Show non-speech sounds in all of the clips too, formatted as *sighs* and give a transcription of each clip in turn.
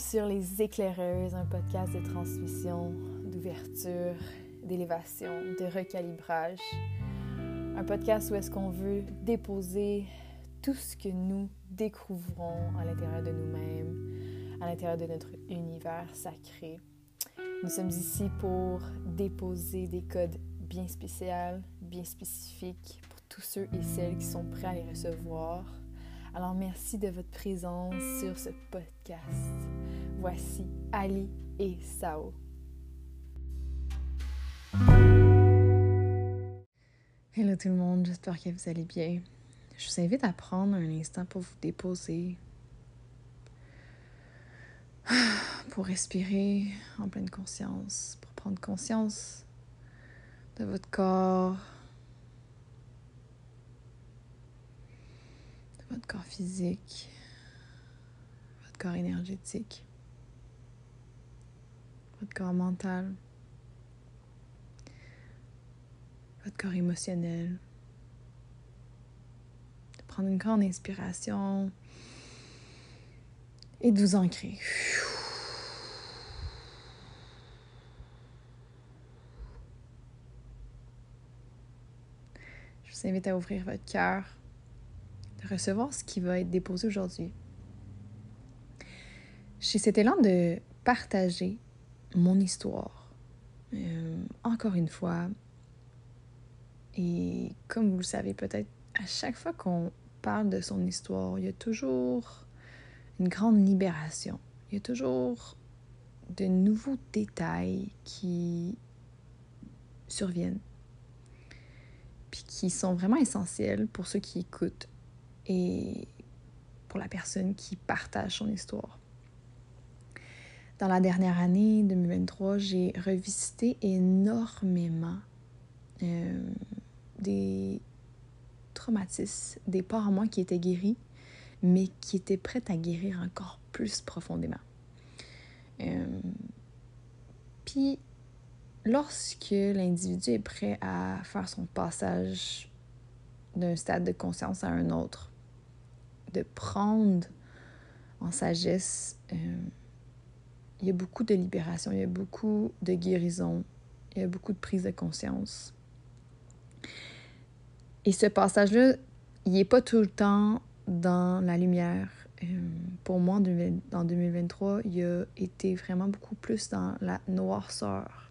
sur Les Éclaireuses, un podcast de transmission, d'ouverture, d'élévation, de recalibrage. Un podcast où est-ce qu'on veut déposer tout ce que nous découvrons à l'intérieur de nous-mêmes, à l'intérieur de notre univers sacré. Nous sommes ici pour déposer des codes bien spéciaux, bien spécifiques pour tous ceux et celles qui sont prêts à les recevoir alors merci de votre présence sur ce podcast. Voici Ali et Sao. Hello tout le monde, j'espère que vous allez bien. Je vous invite à prendre un instant pour vous déposer, *sighs* pour respirer en pleine conscience, pour prendre conscience de votre corps, votre corps physique, votre corps énergétique, votre corps mental, votre corps émotionnel. De prendre une grande inspiration et de vous ancrer. Je vous invite à ouvrir votre cœur de recevoir ce qui va être déposé aujourd'hui. J'ai cet élan de partager mon histoire. Euh, encore une fois, et comme vous le savez peut-être, à chaque fois qu'on parle de son histoire, il y a toujours une grande libération. Il y a toujours de nouveaux détails qui surviennent, puis qui sont vraiment essentiels pour ceux qui écoutent et pour la personne qui partage son histoire. Dans la dernière année 2023, j'ai revisité énormément euh, des traumatismes, des parts en moi qui étaient guéris, mais qui étaient prêtes à guérir encore plus profondément. Euh, puis, lorsque l'individu est prêt à faire son passage d'un stade de conscience à un autre, de prendre en sagesse, euh, il y a beaucoup de libération, il y a beaucoup de guérison, il y a beaucoup de prise de conscience. Et ce passage-là, il n'est pas tout le temps dans la lumière. Euh, pour moi, en 2023, il a été vraiment beaucoup plus dans la noirceur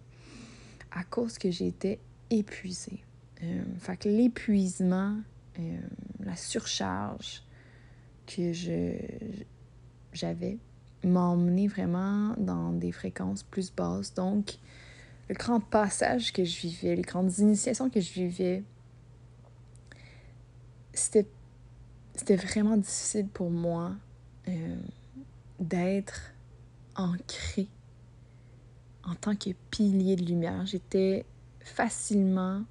à cause que j'étais épuisée. Euh, fait que l'épuisement, la surcharge, que j'avais m'a emmené vraiment dans des fréquences plus basses. Donc, le grand passage que je vivais, les grandes initiations que je vivais, c'était, c'était vraiment difficile pour moi euh, d'être ancrée en tant que pilier de lumière. J'étais facilement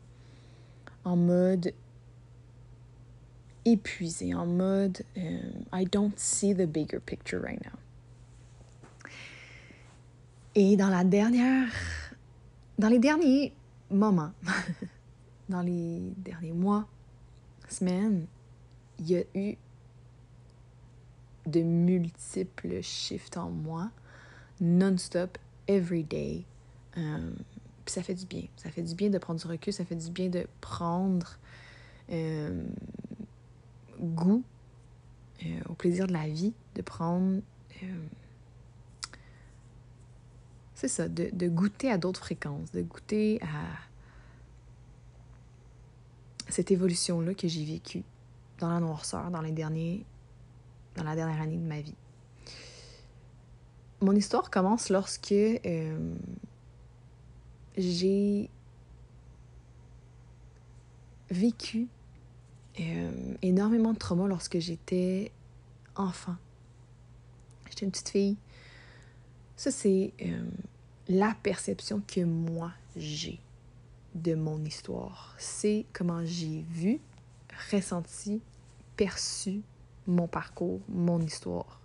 en mode épuisé, en mode euh, I don't see the bigger picture right now. Et dans la dernière, dans les derniers moments, *laughs* dans les derniers mois, semaines, il y a eu de multiples shifts en moi, non-stop, every day. Euh, puis ça fait du bien. Ça fait du bien de prendre du recul, ça fait du bien de prendre euh, goût euh, au plaisir de la vie, de prendre... C'est ça, de, de, goûter à d'autres fréquences, de goûter à cette évolution-là que j'ai vécue dans la noirceur, dans les derniers... dans la dernière année de ma vie. Mon histoire commence lorsque euh, j'ai vécu euh, énormément de trauma lorsque j'étais enfant. J'étais une petite fille. Ça, c'est euh, la perception que moi j'ai de mon histoire. C'est comment j'ai vu, ressenti, perçu mon parcours, mon histoire.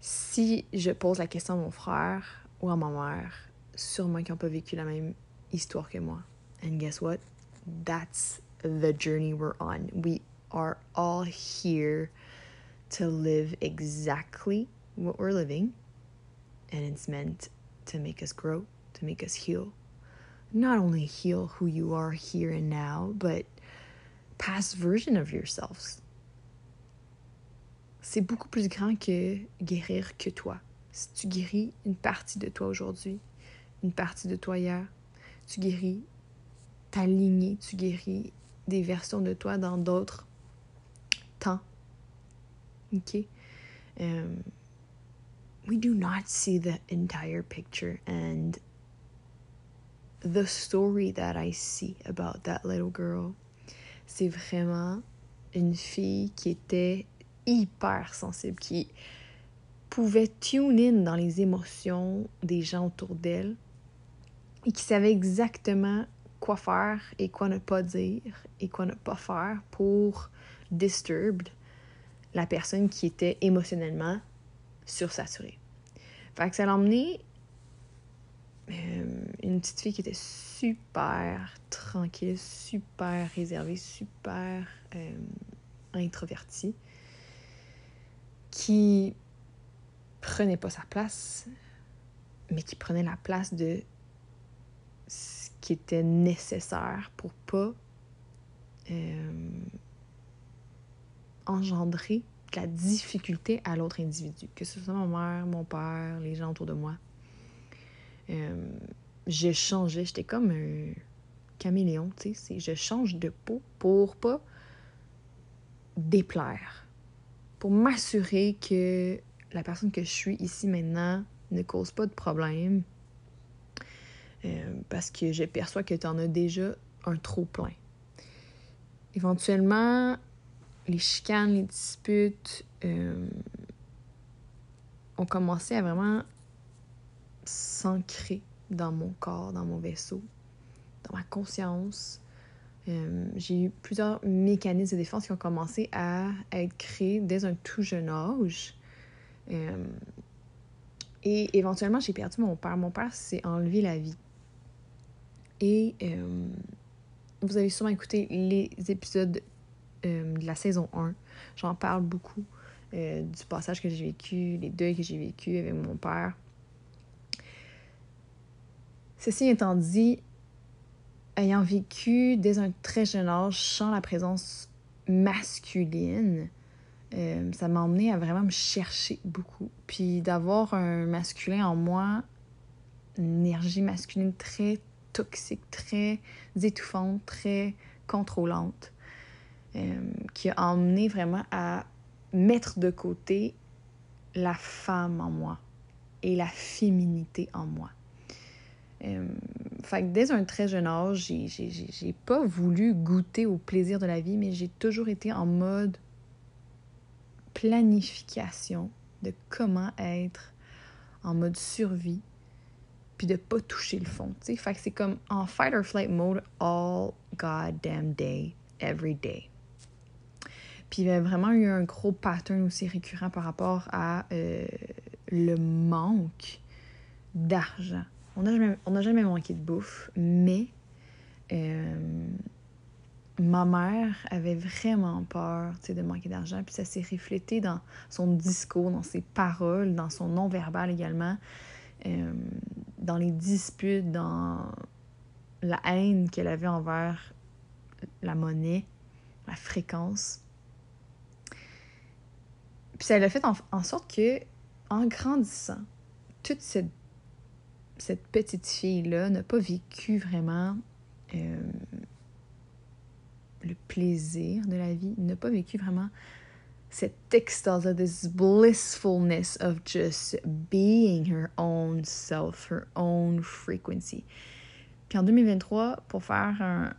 Si je pose la question à mon frère ou à ma mère, sûrement qu'ils n'ont pas vécu la même histoire que moi. And guess what? That's the journey we're on. We are all here to live exactly what we're living, and it's meant to make us grow, to make us heal. Not only heal who you are here and now, but past version of yourselves. C'est beaucoup plus grand que guérir que toi. Si tu guéris une partie de toi aujourd'hui, une partie de toi hier, tu guéris ta lignée, tu guéris des versions de toi dans d'autres temps. OK? Um, we do not see the entire picture and the story that I see about that little girl. C'est vraiment une fille qui était hyper sensible, qui pouvait tune in dans les émotions des gens autour d'elle et qui savait exactement quoi faire et quoi ne pas dire et quoi ne pas faire pour disturb la personne qui était émotionnellement sursaturée. Fait que ça l'a emmené euh, une petite fille qui était super tranquille, super réservée, super euh, introvertie, qui prenait pas sa place, mais qui prenait la place de ce qui était nécessaire pour pas euh, engendrer la difficulté à l'autre individu, que ce soit ma mère, mon père, les gens autour de moi. Euh, je changeais, j'étais comme un caméléon, tu sais, je change de peau pour pas déplaire, pour m'assurer que la personne que je suis ici maintenant ne cause pas de problème, euh, parce que je perçois que tu en as déjà un trop plein. Éventuellement, les chicanes, les disputes euh, ont commencé à vraiment s'ancrer dans mon corps, dans mon vaisseau, dans ma conscience. Euh, j'ai eu plusieurs mécanismes de défense qui ont commencé à être créés dès un tout jeune âge. Euh, et éventuellement, j'ai perdu mon père. Mon père s'est enlevé la vie. Et vous avez sûrement écouté les épisodes euh, de la saison 1. J'en parle beaucoup euh, du passage que j'ai vécu, les deuils que j'ai vécu avec mon père. Ceci étant dit, ayant vécu dès un très jeune âge sans la présence masculine, euh, ça m'a emmené à vraiment me chercher beaucoup. Puis d'avoir un masculin en moi, une énergie masculine très toxique, très étouffante, très contrôlante. Euh, qui a emmené vraiment à mettre de côté la femme en moi et la féminité en moi. Euh, fait que dès un très jeune âge, j'ai pas voulu goûter au plaisir de la vie, mais j'ai toujours été en mode planification de comment être en mode survie, puis de pas toucher le fond. Fait que c'est comme en fight or flight mode all goddamn day, every day. Puis il y a vraiment eu un gros pattern aussi récurrent par rapport à euh, le manque d'argent. On n'a jamais, jamais manqué de bouffe, mais euh, ma mère avait vraiment peur de manquer d'argent. Puis ça s'est reflété dans son discours, dans ses paroles, dans son non-verbal également, euh, dans les disputes, dans la haine qu'elle avait envers la monnaie, la fréquence. Puis ça l'a fait en, sorte que, en grandissant, toute cette, cette petite fille-là n'a pas vécu vraiment euh, le plaisir de la vie, n'a pas vécu vraiment cette extase, this blissfulness of just being her own self, her own frequency. Puis en 2023, pour faire un,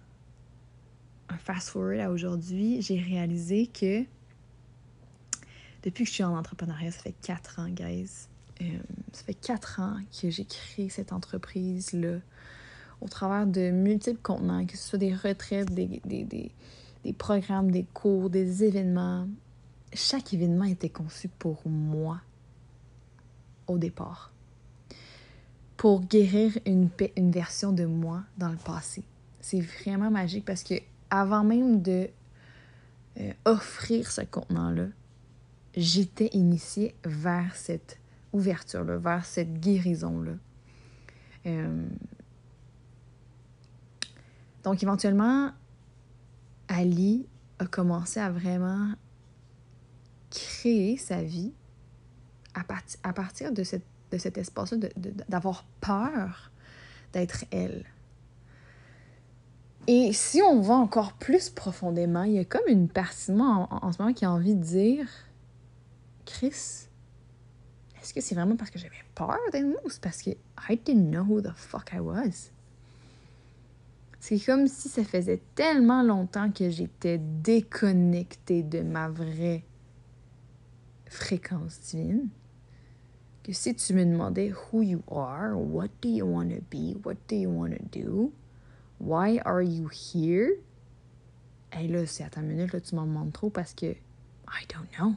un fast-forward à aujourd'hui, j'ai réalisé que depuis que je suis en entrepreneuriat, ça fait quatre ans, guys. Euh, ça fait quatre ans que j'ai créé cette entreprise-là au travers de multiples contenants, que ce soit des retraites, des, des, des, programmes, des cours, des événements. Chaque événement était conçu pour moi au départ. Pour guérir une, une version de moi dans le passé. C'est vraiment magique parce que avant même de euh, offrir ce contenant-là, j'étais initiée vers cette ouverture-là, vers cette guérison-là. Euh, donc, éventuellement, Ali a commencé à vraiment créer sa vie à, à partir de, cette, de cet espace-là, d'avoir peur d'être elle. Et si on va encore plus profondément, il y a comme une partie de moi en, ce moment qui a envie de dire Chris, est-ce que c'est vraiment parce que j'avais peur d'être moi parce que I didn't know who the fuck I was? C'est comme si ça faisait tellement longtemps que j'étais déconnectée de ma vraie fréquence divine que si tu me demandais who you are, what do you want to be, what do you want to do, why are you here, et là, c'est à ta minute, là, tu m'en demandes trop parce que I don't know.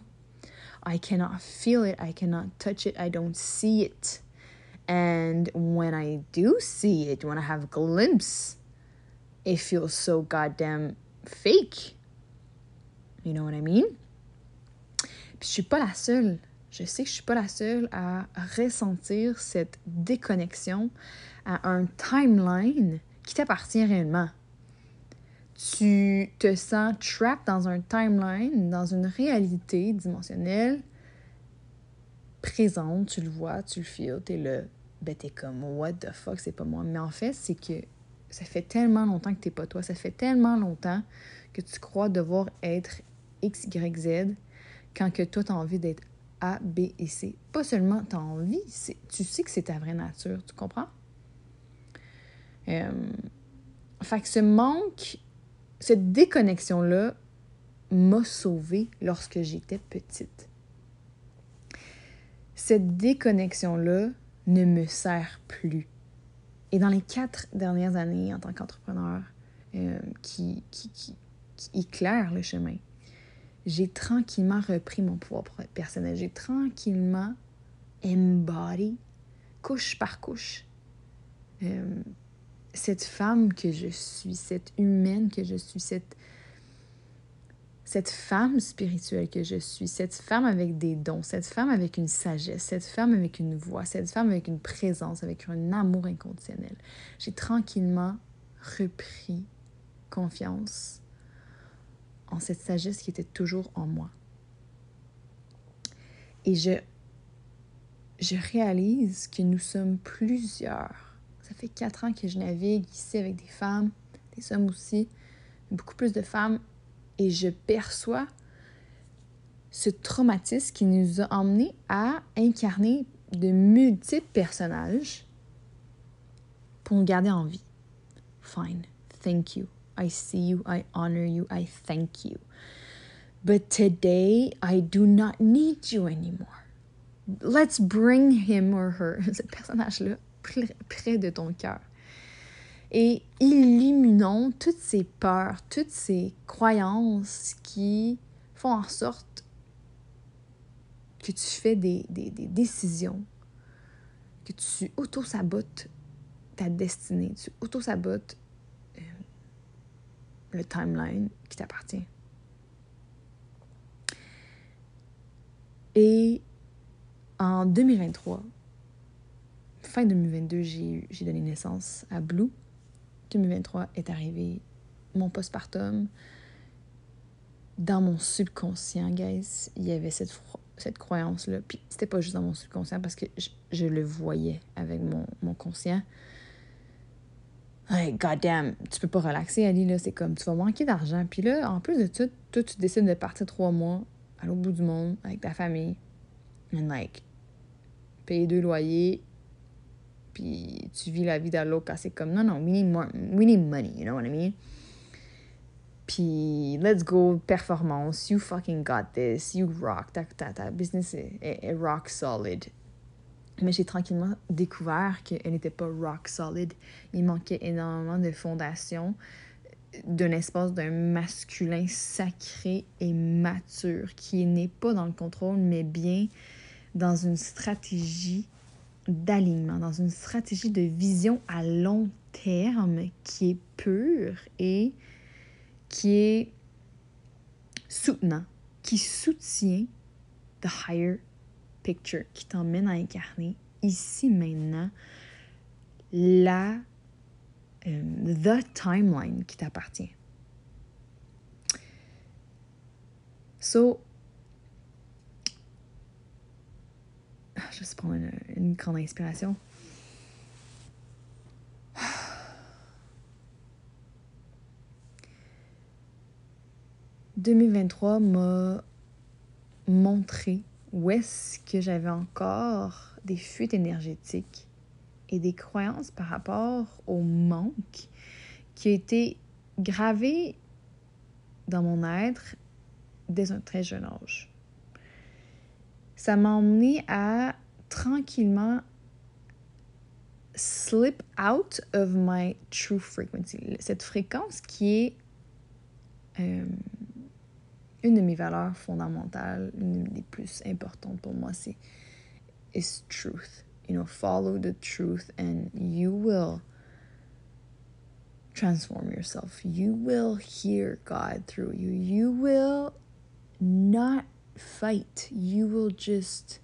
I cannot feel it, I cannot touch it, I don't see it. And when I do see it, when I have a glimpse, it feels so goddamn fake. You know what I mean? Puis je suis pas la seule. Je sais que je suis pas la seule à ressentir cette déconnexion à un timeline qui t'appartient réellement. Tu te sens trapped dans un timeline, dans une réalité dimensionnelle présente, tu le vois, tu le feels, t'es là, ben t'es comme what the fuck, c'est pas moi. Mais en fait, c'est que ça fait tellement longtemps que t'es pas toi, ça fait tellement longtemps que tu crois devoir être X, Y, Z quand que toi t'as envie d'être A, B et C. Pas seulement t'as envie, tu sais que c'est ta vraie nature, tu comprends? Euh, fait que ce manque, cette déconnexion-là m'a sauvée lorsque j'étais petite. Cette déconnexion-là ne me sert plus. Et dans les quatre dernières années, en tant qu'entrepreneur euh, qui, qui, éclaire le chemin, j'ai tranquillement repris mon pouvoir personnel. J'ai tranquillement embody, couche par couche, euh, cette femme que je suis, cette humaine que je suis, cette, cette femme spirituelle que je suis, cette femme avec des dons, cette femme avec une sagesse, cette femme avec une voix, cette femme avec une présence, avec un amour inconditionnel. J'ai tranquillement repris confiance en cette sagesse qui était toujours en moi. Et je, je réalise que nous sommes plusieurs ça fait quatre ans que je navigue ici avec des femmes, des hommes aussi, beaucoup plus de femmes, et je perçois ce traumatisme qui nous a emmenés à incarner de multiples personnages pour nous garder en vie. Fine, thank you. I see you, I honor you, I thank you. But today, I do not need you anymore. Let's bring him or her, *laughs* ce personnage-là, près de ton cœur. Et illuminons toutes ces peurs, toutes ces croyances qui font en sorte que tu fais des, des, décisions, que tu auto-sabotes ta destinée, tu auto-sabotes euh, le timeline qui t'appartient. Et en 2023, fin 2022, j'ai donné naissance à Blue. 2023 est arrivé mon postpartum. Dans mon subconscient, guys, il y avait cette, cette croyance-là. Puis c'était pas juste dans mon subconscient parce que je, le voyais avec mon, mon conscient. Hey, goddamn, tu peux pas relaxer, Ali, là. C'est comme, tu vas manquer d'argent. Puis là, en plus de tout, toi, tu décides de partir trois mois à l'autre bout du monde avec ta famille. And like, payer deux loyers, puis tu vis la vie l'autre c'est comme non, non, we need, more, we need money, you know what I mean? Puis let's go, performance, you fucking got this, you rock, ta, ta, ta business est, rock solid. Mais j'ai tranquillement découvert qu'elle n'était pas rock solid. Il manquait énormément de fondation d'un espace d'un masculin sacré et mature qui n'est pas dans le contrôle, mais bien dans une stratégie d'alignement, dans une stratégie de vision à long terme qui est pure et qui est soutenant, qui soutient the higher picture, qui t'emmène à incarner ici maintenant la euh, the timeline qui t'appartient. So, je vais prendre grande inspiration. 2023 m'a montré où est-ce que j'avais encore des fuites énergétiques et des croyances par rapport au manque qui a été gravé dans mon être dès un très jeune âge. Ça m'a emmené à tranquillement slip out of my true frequency. Cette fréquence qui est euh, une de mes valeurs fondamentales, une des plus importantes pour moi, c'est is truth. You know, follow the truth and you will transform yourself. You will hear God through you. You will not fight. You will just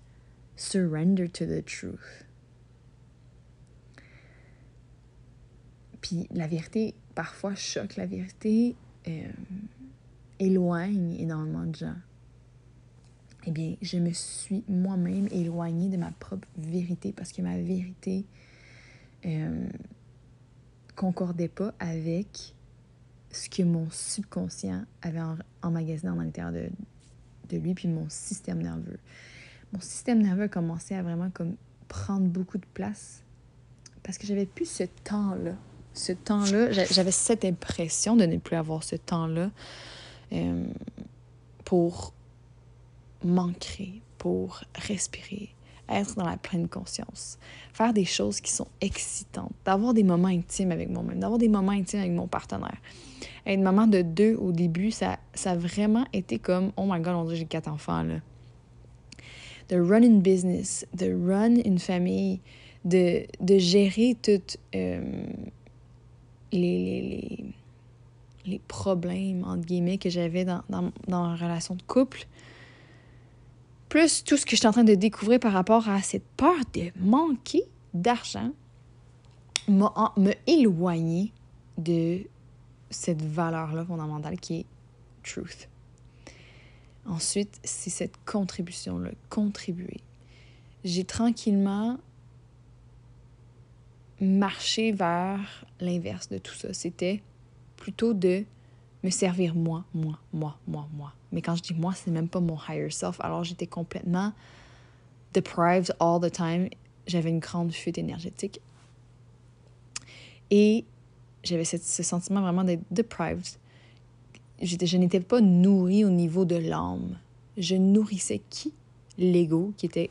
surrender to the truth. Puis la vérité, parfois choque. La vérité, euh, éloigne énormément de gens, eh bien, je me suis moi-même éloignée de ma propre vérité parce que ma vérité euh, concordait pas avec ce que mon subconscient avait emmagasiné en l'intérieur de, de lui, puis mon système nerveux. Mon système nerveux a commencé à vraiment comme prendre beaucoup de place parce que j'avais plus ce temps-là. Ce temps-là, j'avais cette impression de ne plus avoir ce temps-là euh, pour m'ancrer, pour respirer, être dans la pleine conscience, faire des choses qui sont excitantes, d'avoir des moments intimes avec moi-même, d'avoir des moments intimes avec mon partenaire. Être maman de deux au début, ça, ça a vraiment été comme, oh my god, on dit j'ai quatre enfants là. De run business, de run une famille, de, de gérer toutes euh, les, les, les les problèmes, entre guillemets, que j'avais dans, dans, dans ma relation de couple, plus tout ce que je suis en train de découvrir par rapport à cette peur de manquer d'argent, m'a éloigné de cette valeur-là fondamentale qui est truth. Ensuite, c'est cette contribution-là, contribuer. J'ai tranquillement marché vers l'inverse de tout ça. C'était plutôt de me servir moi, moi, moi, moi, moi. Mais quand je dis moi, c'est même pas mon higher self. Alors j'étais complètement deprived all the time. J'avais une grande fuite énergétique. Et j'avais ce sentiment vraiment d'être deprived. Je n'étais pas nourrie au niveau de l'âme. Je nourrissais qui? L'ego, qui était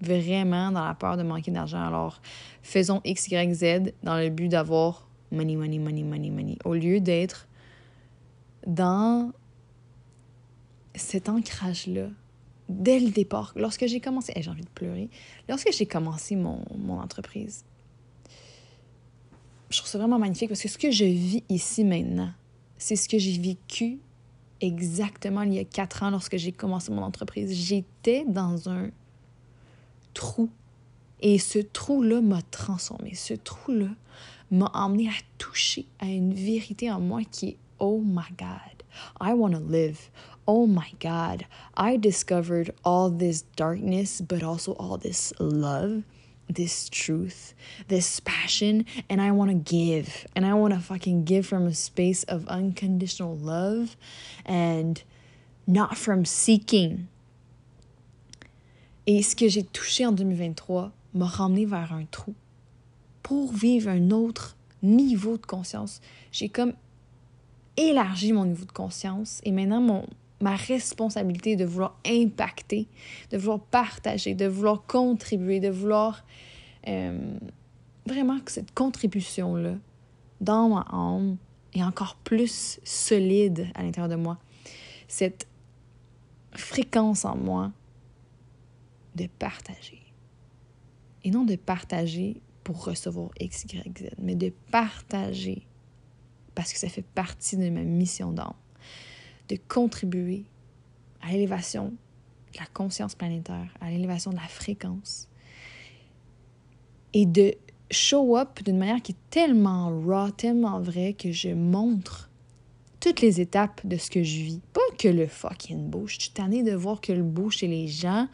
vraiment dans la peur de manquer d'argent. Alors, faisons X, Y, Z dans le but d'avoir money, money, money, money, money, au lieu d'être dans cet ancrage-là, dès le départ, lorsque j'ai commencé, j'ai envie de pleurer, lorsque j'ai commencé mon, mon entreprise, je trouve ça vraiment magnifique parce que ce que je vis ici maintenant, c'est ce que j'ai vécu exactement il y a quatre ans lorsque j'ai commencé mon entreprise. J'étais dans un trou et ce trou-là m'a transformé. Ce trou-là m'a emmené à toucher à une vérité en moi qui est Oh my God, I want to live. Oh my God, I discovered all this darkness, but also all this love, this truth, this passion, and I want to give. And I want to fucking give from a space of unconditional love and not from seeking. Et ce que j'ai touché en 2023 m'a ramené vers un trou pour vivre un autre niveau de conscience. J'ai comme élargi mon niveau de conscience et maintenant mon, ma responsabilité de vouloir impacter, de vouloir partager, de vouloir contribuer, de vouloir euh, vraiment que cette contribution-là dans ma âme est encore plus solide à l'intérieur de moi. Cette fréquence en moi de partager. Et non de partager pour recevoir X, Y, Z, mais de partager parce que ça fait partie de ma mission d'âme, de contribuer à l'élévation la conscience planétaire, à l'élévation de la fréquence. Et de show up d'une manière qui est tellement raw, tellement vraie que je montre toutes les étapes de ce que je vis. Pas que le fucking beau. Je suis tannée de voir que le beau chez les gens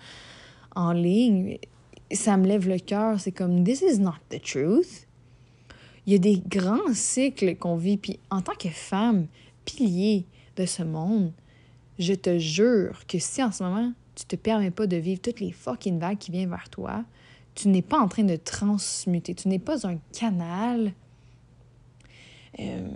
en ligne. Ça me lève le cœur. C'est comme, this is not the truth. Il y a des grands cycles qu'on vit. Puis en tant que femme, pilier de ce monde, je te jure que si en ce moment, tu te permets pas de vivre toutes les fucking vagues qui viennent vers toi, tu n'es pas en train de transmuter. Tu n'es pas un canal euh,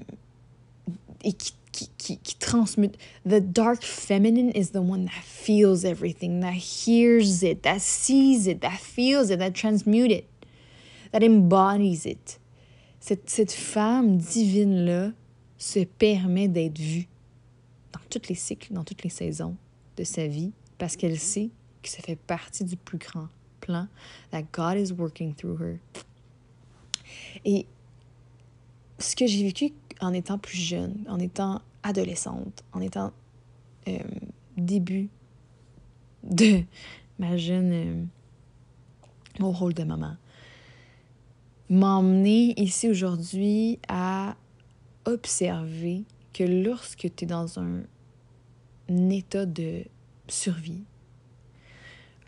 et qui qui, qui, qui transmute. The dark feminine is the one that feels everything, that hears it, that sees it, that feels it, that transmutes it, that embodies it. Cette, cette femme divine-là se permet d'être vue tous les cycles, dans toutes les saisons de sa vie, parce qu'elle sait que ça fait partie du plus grand plan, that God is working through her. Et ce que j'ai vécu en étant plus jeune, en étant adolescente, en étant euh, début de ma jeune euh, mon rôle de maman, m'emmener ici aujourd'hui à observer que lorsque tu es dans un, un état de survie,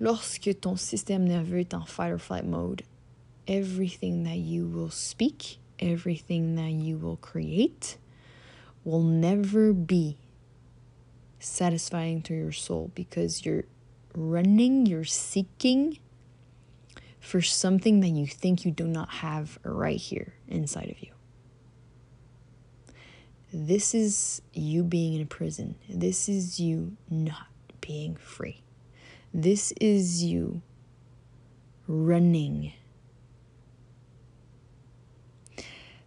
lorsque ton système nerveux est en fight or flight mode, everything that you will speak everything that you will create will never be satisfying to your soul because you're running, you're seeking for something that you think you do not have right here inside of you. This is you being in a prison. This is you not being free. This is you running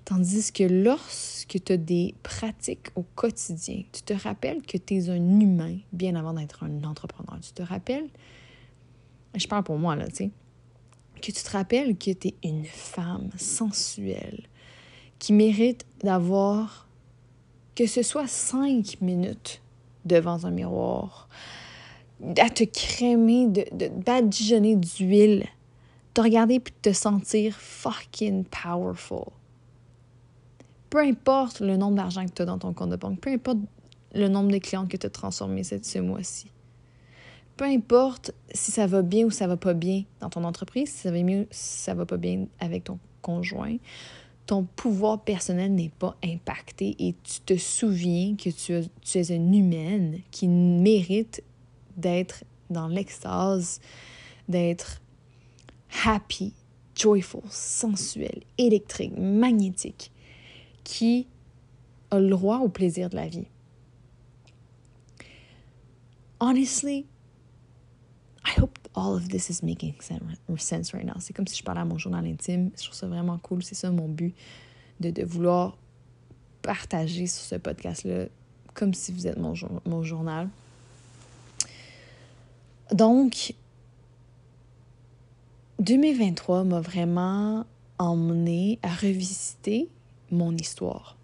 Tandis que lorsque tu as des pratiques au quotidien, tu te rappelles que tu es un humain bien avant d'être un entrepreneur. Tu te rappelles, je parle pour moi là, tu sais, que tu te rappelles que tu es une femme sensuelle qui mérite d'avoir que ce soit cinq minutes devant un miroir, à te crémer, de, de badigeonner d'huile, te regarder puis te sentir fucking powerful. Peu importe le nombre d'argent que tu as dans ton compte de banque, peu importe le nombre de clientes que tu as transformées ce mois-ci, peu importe si ça va bien ou ça va pas bien dans ton entreprise, si ça va mieux, si ça va pas bien avec ton conjoint, ton pouvoir personnel n'est pas impacté et tu te souviens que tu, es une humaine qui mérite d'être dans l'extase, d'être happy, joyful, sensuel, électrique, magnétique qui a le droit au plaisir de la vie. Honestly, I hope all of this is making sense right now. C'est comme si je parlais à mon journal intime. Je trouve ça vraiment cool. C'est ça mon but, de, de vouloir partager sur ce podcast-là comme si vous êtes mon, mon journal. Donc, 2023 m'a vraiment emmené à revisiter mon histoire,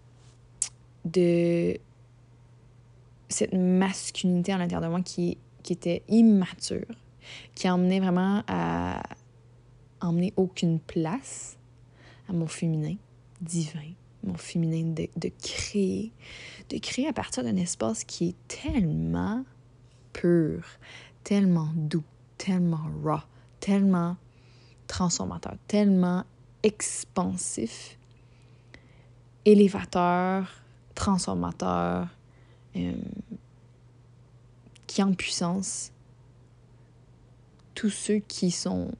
de cette masculinité à l'intérieur de moi qui, qui était immature, qui emmenait vraiment à emmener aucune place à mon féminin divin, mon féminin de, de créer, de créer à partir d'un espace qui est tellement pur, tellement doux, tellement raw, tellement transformateur, tellement expansif élévateur, transformateur, euh, qui en puissance tous ceux qui sont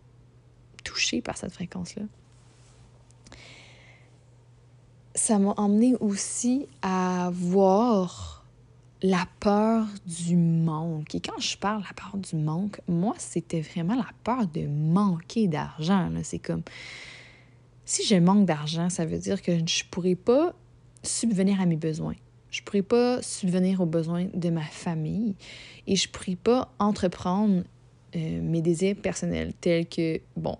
touchés par cette fréquence-là. Ça m'a emmené aussi à voir la peur du manque. Et quand je parle de la peur du manque, moi, c'était vraiment la peur de manquer d'argent. C'est comme si je manque d'argent, ça veut dire que je ne pourrai pas subvenir à mes besoins. Je ne pourrai pas subvenir aux besoins de ma famille et je ne pourrai pas entreprendre euh, mes désirs personnels tels que, bon,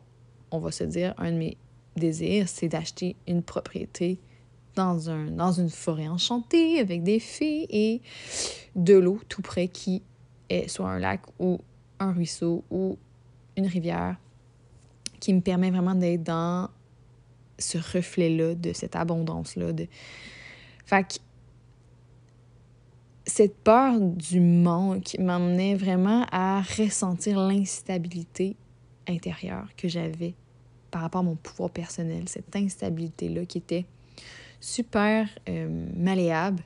on va se dire, un de mes désirs, c'est d'acheter une propriété dans, un, dans une forêt enchantée avec des fées et de l'eau tout près qui est soit un lac ou un ruisseau ou une rivière qui me permet vraiment d'être dans ce reflet-là, de cette abondance-là. De... Fait cette peur du manque m'emmenait vraiment à ressentir l'instabilité intérieure que j'avais par rapport à mon pouvoir personnel, cette instabilité-là qui était super euh, malléable.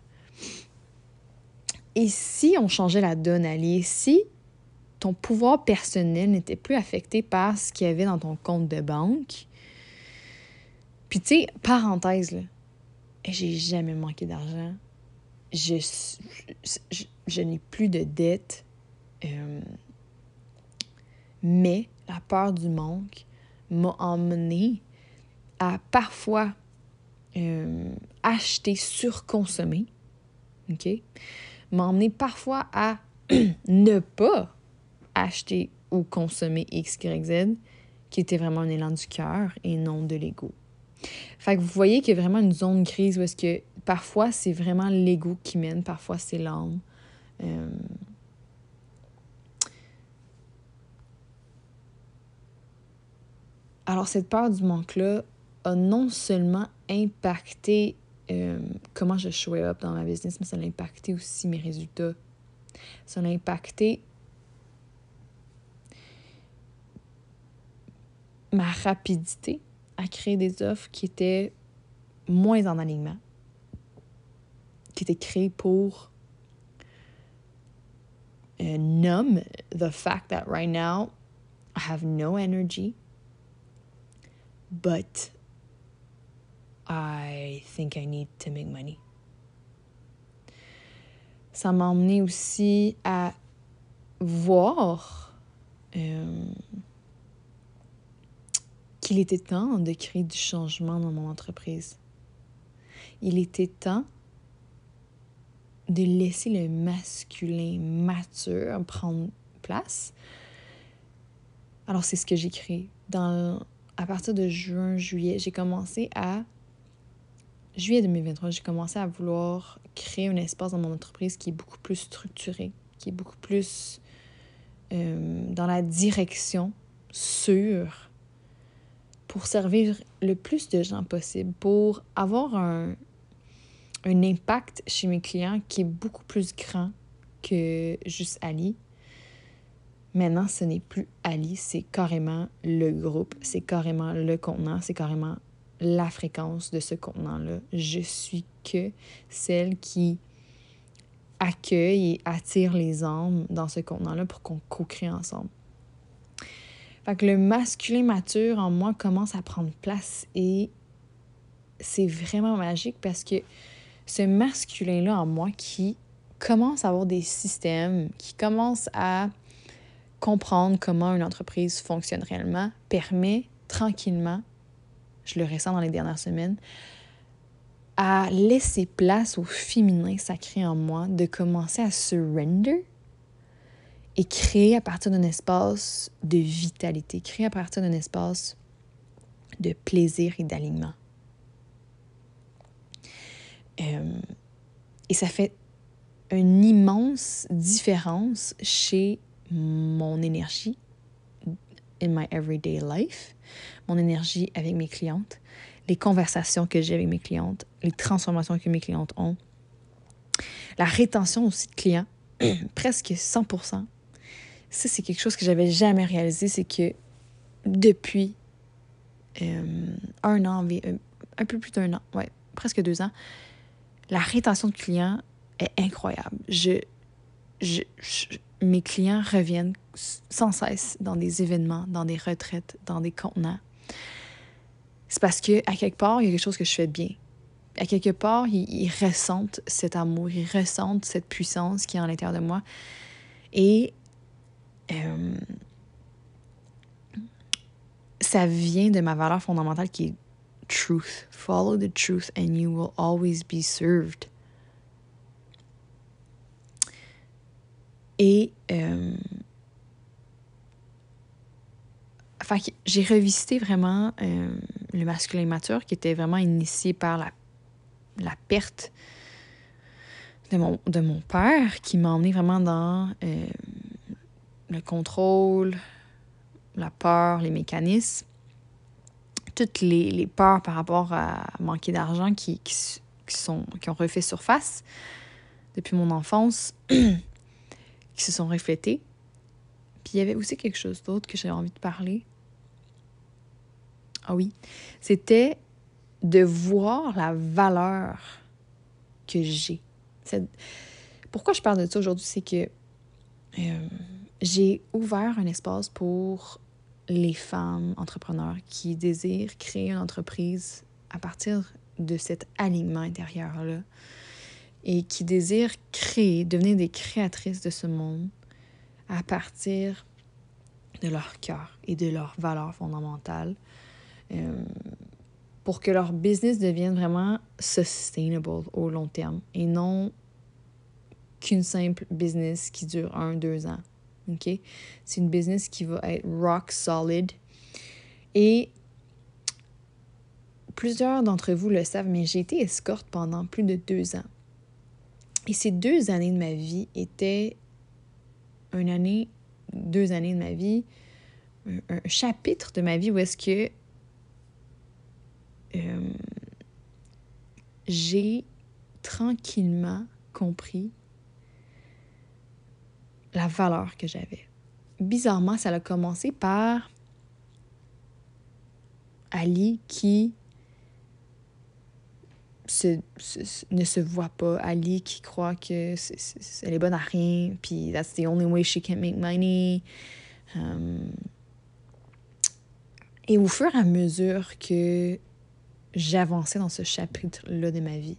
Et si on changeait la donne, Ali, si ton pouvoir personnel n'était plus affecté par ce qu'il y avait dans ton compte de banque, puis tu sais, parenthèse, j'ai jamais manqué d'argent. Je, je, n'ai plus de dettes. Euh, mais la peur du manque m'a emmené à parfois euh, acheter, surconsommer. OK? M'a emmené parfois à *clears throat* ne pas acheter ou consommer X, Y, Z, qui était vraiment un élan du cœur et non de l'ego. Fait que vous voyez qu'il y a vraiment une zone grise où est-ce que parfois c'est vraiment l'ego qui mène, parfois c'est l'âme. Euh, Alors, cette peur du manque-là a non seulement impacté euh, comment je show up dans ma business, mais ça a impacté aussi mes résultats. Ça a impacté ma rapidité à créer des offres qui étaient moins en alignement, qui étaient créées pour uh, numb the fact that right now I have no energy but I think I need to make money. Ça m'a emmené aussi à voir euh, qu'il était temps de créer du changement dans mon entreprise. Il était temps de laisser le masculin mature prendre place. Alors c'est ce que j'ai créé. Dans à partir de juin, juillet, j'ai commencé à. Juillet 2023, j'ai commencé à vouloir créer un espace dans mon entreprise qui est beaucoup plus structuré, qui est beaucoup plus euh, dans la direction sûre pour servir le plus de gens possible, pour avoir un, un impact chez mes clients qui est beaucoup plus grand que juste Ali, Maintenant, ce n'est plus Ali, c'est carrément le groupe, c'est carrément le contenant, c'est carrément la fréquence de ce contenant-là. Je suis que celle qui accueille et attire les âmes dans ce contenant-là pour qu'on co-crée ensemble. Fait que le masculin mature en moi commence à prendre place et c'est vraiment magique parce que ce masculin-là en moi qui commence à avoir des systèmes, qui commence à comprendre comment une entreprise fonctionne réellement permet tranquillement, je le ressens dans les dernières semaines, à laisser place au féminin sacré en moi, de commencer à surrender et créer à partir d'un espace de vitalité, créer à partir d'un espace de plaisir et d'alignement. Euh, et ça fait une immense différence chez mon énergie in my everyday life, mon énergie avec mes clientes, les conversations que j'ai avec mes clientes, les transformations que mes clientes ont, la rétention aussi de clients, *clears throat* presque 100%. Ça, c'est quelque chose que j'avais jamais réalisé, c'est que depuis euh, un an, euh, un peu plus d'un an, ouais, presque deux ans, la rétention de clients est incroyable. je, je mes clients reviennent sans cesse dans des événements, dans des retraites, dans des contenants. C'est parce que à quelque part, il y a quelque chose que je fais bien. À quelque part, ils, ressentent cet amour, ils ressentent cette puissance qui est en l'intérieur de moi. Et euh, ça vient de ma valeur fondamentale qui est truth. Follow the truth and you will always be served. Et euh, j'ai revisité vraiment euh, le masculin mature qui était vraiment initié par la, la perte de mon, de mon père qui m'a emmené vraiment dans euh, le contrôle, la peur, les mécanismes, toutes les, les peurs par rapport à manquer d'argent qui, qui, sont, qui ont refait surface depuis mon enfance, *clears throat* qui se sont reflétées. Puis il y avait aussi quelque chose d'autre que j'avais envie de parler. Ah oui, c'était de voir la valeur que j'ai. Pourquoi je parle de ça aujourd'hui, c'est que euh, j'ai ouvert un espace pour les femmes entrepreneurs qui désirent créer une entreprise à partir de cet alignement intérieur-là et qui désirent créer, devenir des créatrices de ce monde à partir de leur cœur et de leurs valeurs fondamentales euh, pour que leur business devienne vraiment sustainable au long terme et non qu'une simple business qui dure un, deux ans. OK? C'est une business qui va être rock solid. Et plusieurs d'entre vous le savent, mais j'ai été escorte pendant plus de deux ans. Et ces deux années de ma vie étaient une année, deux années de ma vie, un, chapitre de ma vie où est-ce que euh, j'ai tranquillement compris la valeur que j'avais. Bizarrement, ça a commencé par Ali qui ne se voit pas, Ali qui croit que elle est bonne à rien, puis that's the only way she can make money. Um, et au fur et à mesure que j'avançais dans ce chapitre-là de ma vie,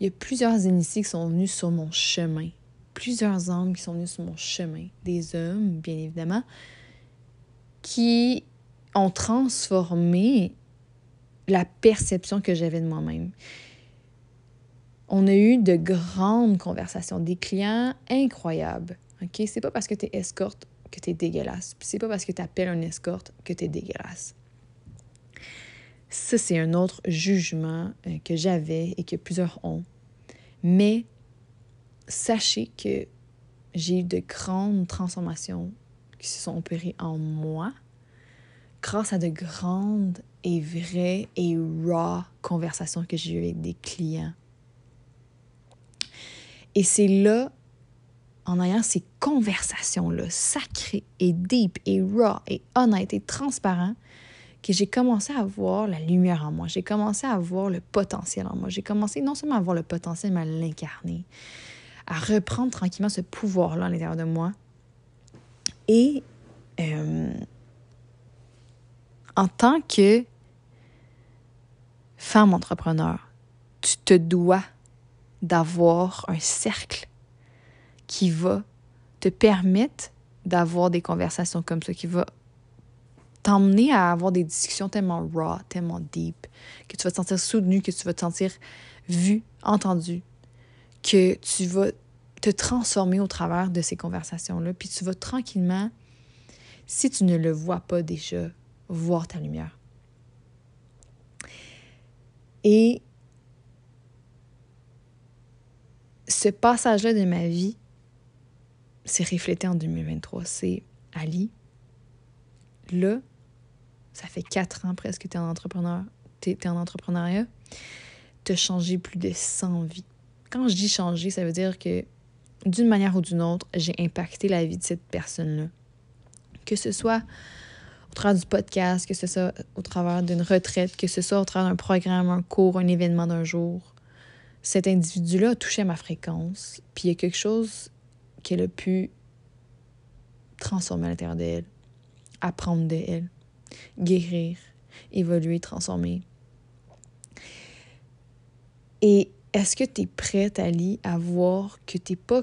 il y a plusieurs initiés qui sont venus sur mon chemin plusieurs hommes qui sont venus sur mon chemin, des hommes, bien évidemment, qui ont transformé la perception que j'avais de moi-même. On a eu de grandes conversations, des clients incroyables. OK? C'est pas parce que tu es escorte que tu es dégueulasse. C'est pas parce que tu appelles un escorte que tu es dégueulasse. Ça, c'est un autre jugement euh, que j'avais et que plusieurs ont. Mais sachez que j'ai eu de grandes transformations qui se sont opérées en moi grâce à de grandes et vraies et raw conversations que j'ai eues avec des clients. Et c'est là, en ayant ces conversations-là sacrées et deep et raw et honnêtes et transparentes, que j'ai commencé à voir la lumière en moi. J'ai commencé à voir le potentiel en moi. J'ai commencé non seulement à voir le potentiel, mais à l'incarner à reprendre tranquillement ce pouvoir-là à l'intérieur de moi. Et euh, en tant que femme entrepreneur, tu te dois d'avoir un cercle qui va te permettre d'avoir des conversations comme ça, qui va t'emmener à avoir des discussions tellement raw, tellement deep, que tu vas te sentir soutenu, que tu vas te sentir vu, entendu, que tu vas te transformer au travers de ces conversations-là, puis tu vas tranquillement, si tu ne le vois pas déjà, voir ta lumière. Et ce passage-là de ma vie s'est reflété en 2023. C'est Ali. Là, ça fait quatre ans presque que tu es en entrepreneur, tu es, en entrepreneuriat. Tu as changé plus de 100 vies quand je dis changer, ça veut dire que d'une manière ou d'une autre, j'ai impacté la vie de cette personne-là. Que ce soit au travers du podcast, que ce soit au travers d'une retraite, que ce soit au travers d'un programme, un cours, un événement d'un jour, cet individu-là a touché ma fréquence, puis il y a quelque chose qu'elle a pu transformer à l'intérieur d'elle, apprendre d'elle, guérir, évoluer, transformer. Et est-ce que tu es prête, Ali, à voir que tu n'es pas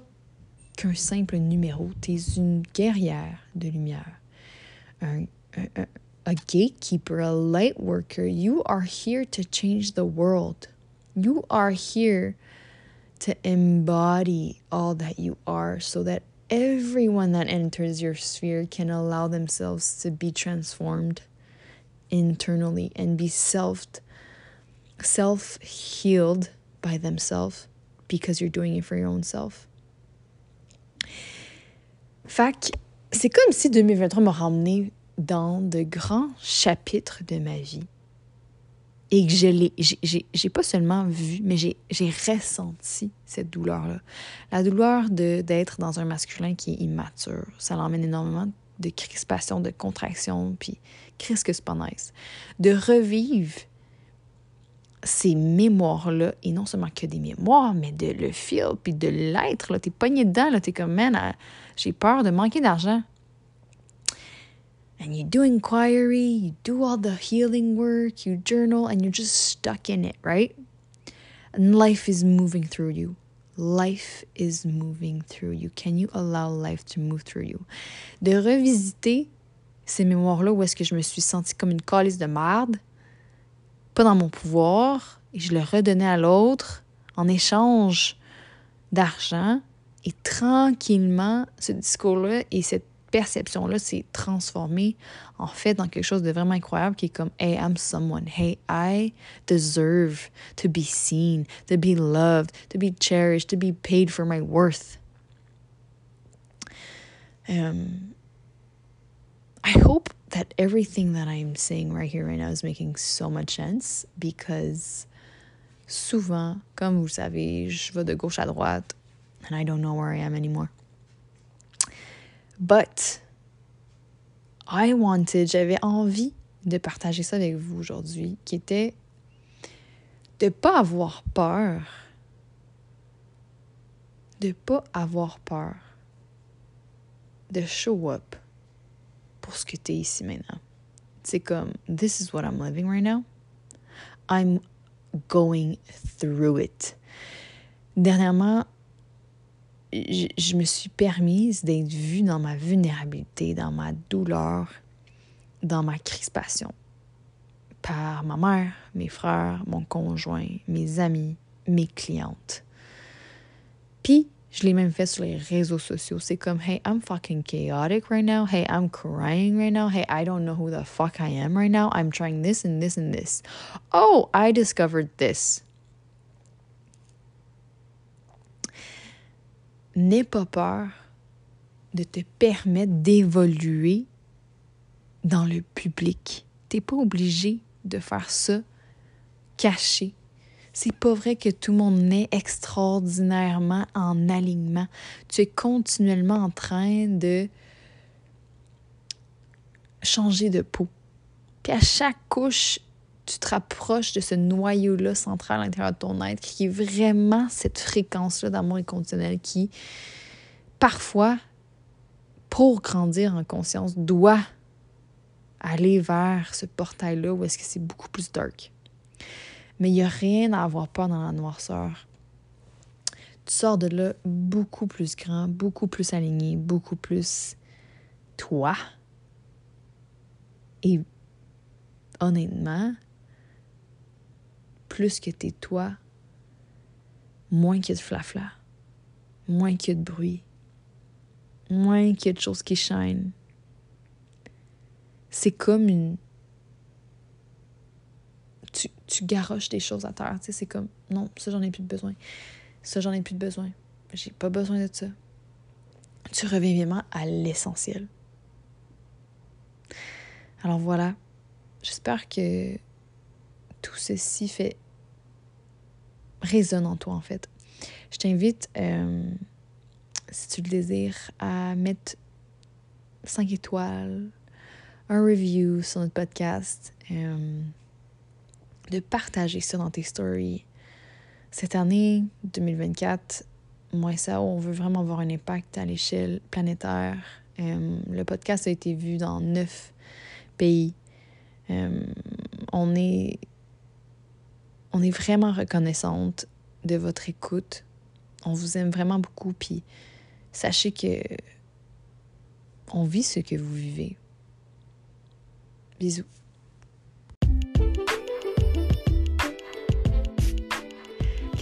qu'un simple numéro? Tu es une guerrière de lumière, un, un, a gatekeeper, a light worker. You are here to change the world. You are here to embody all that you are so that everyone that enters your sphere can allow themselves to be transformed internally and be self self healed by themselves because you're doing it for your own self. Fait c'est comme si 2023 m'a ramené dans de grands chapitres de ma vie et que je j'ai pas seulement vu, mais j'ai ressenti cette douleur-là. La douleur d'être dans un masculin qui est immature, ça l'emmène énormément de crispation, de contraction, puis qu'est-ce que c'est pas nice. De revivre ces mémoires-là, et non seulement que des mémoires, mais de le feel, puis de l'être, t'es pogné dedans, t'es comme, man, j'ai peur de manquer d'argent. and you do inquiry, you do all the healing work, you journal, and you're just stuck in it, right? And life is moving through you. Life is moving through you. Can you allow life to move through you? De revisiter ces mémoires-là où est-ce que je me suis sentie comme une calice de merde, pas dans mon pouvoir, et je le redonnais à l'autre en échange d'argent. Et tranquillement, ce discours-là et cette perception-là s'est transformée en fait dans quelque chose de vraiment incroyable qui est comme Hey, I'm someone. Hey, I deserve to be seen, to be loved, to be cherished, to be paid for my worth. Um, I hope that everything that I'm saying right here, right now, is making so much sense because souvent, comme vous le savez, je vais de gauche à droite and I don't know where I am anymore. But I wanted, j'avais envie de partager ça avec vous aujourd'hui, qui était de pas avoir peur. De pas avoir peur. De show up pour ce que tu es ici maintenant. C'est comme, this is what I'm living right now. I'm going through it. Dernièrement, je, me suis permise d'être vue dans ma vulnérabilité, dans ma douleur, dans ma crispation par ma mère, mes frères, mon conjoint, mes amis, mes clientes. Puis, je l'ai même fait sur les réseaux sociaux. C'est comme, hey, I'm fucking chaotic right now. Hey, I'm crying right now. Hey, I don't know who the fuck I am right now. I'm trying this and this and this. Oh, I discovered this. n'aie pas peur de te permettre d'évoluer dans le public. Tu n'es pas obligé de faire ça caché. C'est pas vrai que tout le monde est extraordinairement en alignement. Tu es continuellement en train de changer de peau. Puis à chaque couche tu te rapproches de ce noyau-là central à l'intérieur de ton être, qui est vraiment cette fréquence-là d'amour inconditionnel qui, parfois, pour grandir en conscience, doit aller vers ce portail-là où est-ce que c'est beaucoup plus dark. Mais il n'y a rien à avoir peur dans la noirceur. Tu sors de là beaucoup plus grand, beaucoup plus aligné, beaucoup plus toi. Et honnêtement, plus que t'es toi, moins qu'il y a de flafla, moins qu'il y a de bruit, moins qu'il y a de choses qui shine. C'est comme une. Tu, garoches des choses à terre. Tu sais, c'est comme non, ça j'en ai plus de besoin. Ça j'en ai plus de besoin. J'ai pas besoin de ça. Tu reviens vraiment à l'essentiel. Alors voilà. J'espère que tout ceci fait résonne en toi, en fait. Je t'invite, euh, si tu le désires, à mettre 5 étoiles, un review sur notre podcast, euh, de partager ça dans tes stories. Cette année, 2024, moi ça, on veut vraiment avoir un impact à l'échelle planétaire. Euh, le podcast a été vu dans neuf pays. on est on est vraiment reconnaissante de votre écoute. On vous aime vraiment beaucoup, puis sachez que on vit ce que vous vivez. Bisous.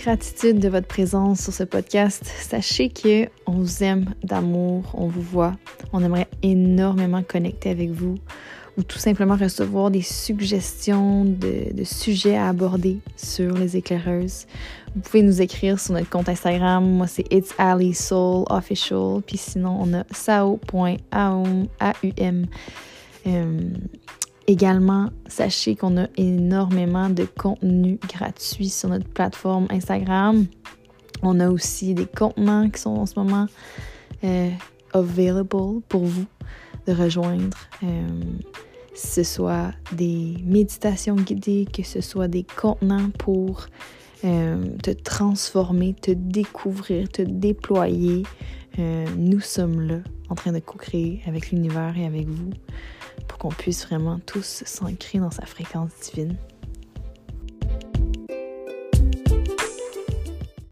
Gratitude de votre présence sur ce podcast. Sachez que on vous aime d'amour, on vous voit. On aimerait énormément connecter avec vous ou tout simplement recevoir des suggestions de, sujets à aborder sur les éclaireuses, vous pouvez nous écrire sur notre compte Instagram. Moi, c'est It's Ali Soul Official. Puis sinon, on a sao.aum. Euh, également, sachez qu'on a énormément de contenu gratuit sur notre plateforme Instagram. On a aussi des contenants qui sont en ce moment euh, available pour vous de rejoindre. Euh, ce soit des méditations guidées, que ce soit des contenants pour euh, te transformer, te découvrir, te déployer. Euh, nous sommes là, en train de co-créer avec l'univers et avec vous, pour qu'on puisse vraiment tous s'ancrer dans sa fréquence divine.